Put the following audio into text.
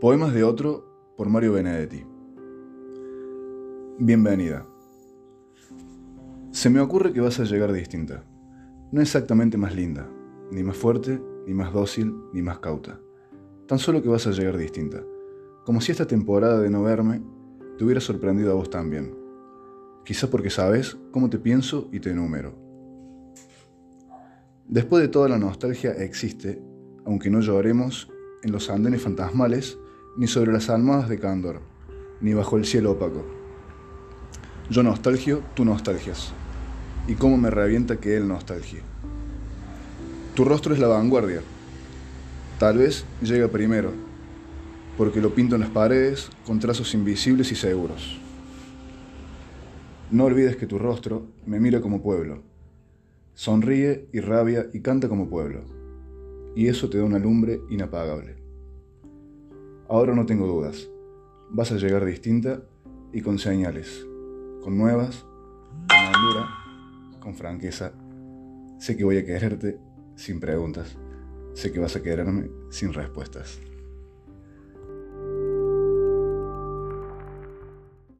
Poemas de otro por Mario Benedetti. Bienvenida. Se me ocurre que vas a llegar distinta. No exactamente más linda, ni más fuerte, ni más dócil, ni más cauta. Tan solo que vas a llegar distinta. Como si esta temporada de no verme te hubiera sorprendido a vos también. Quizá porque sabes cómo te pienso y te enumero. Después de toda la nostalgia existe, aunque no lloremos, en los andenes fantasmales, ni sobre las almohadas de Cándor, ni bajo el cielo opaco. Yo nostalgio, tú nostalgias. Y cómo me revienta que él nostalgie. Tu rostro es la vanguardia. Tal vez llega primero, porque lo pinto en las paredes con trazos invisibles y seguros. No olvides que tu rostro me mira como pueblo. Sonríe y rabia y canta como pueblo. Y eso te da una lumbre inapagable. Ahora no tengo dudas. Vas a llegar distinta y con señales, con nuevas, con hondura, con franqueza. Sé que voy a quererte sin preguntas. Sé que vas a quererme sin respuestas.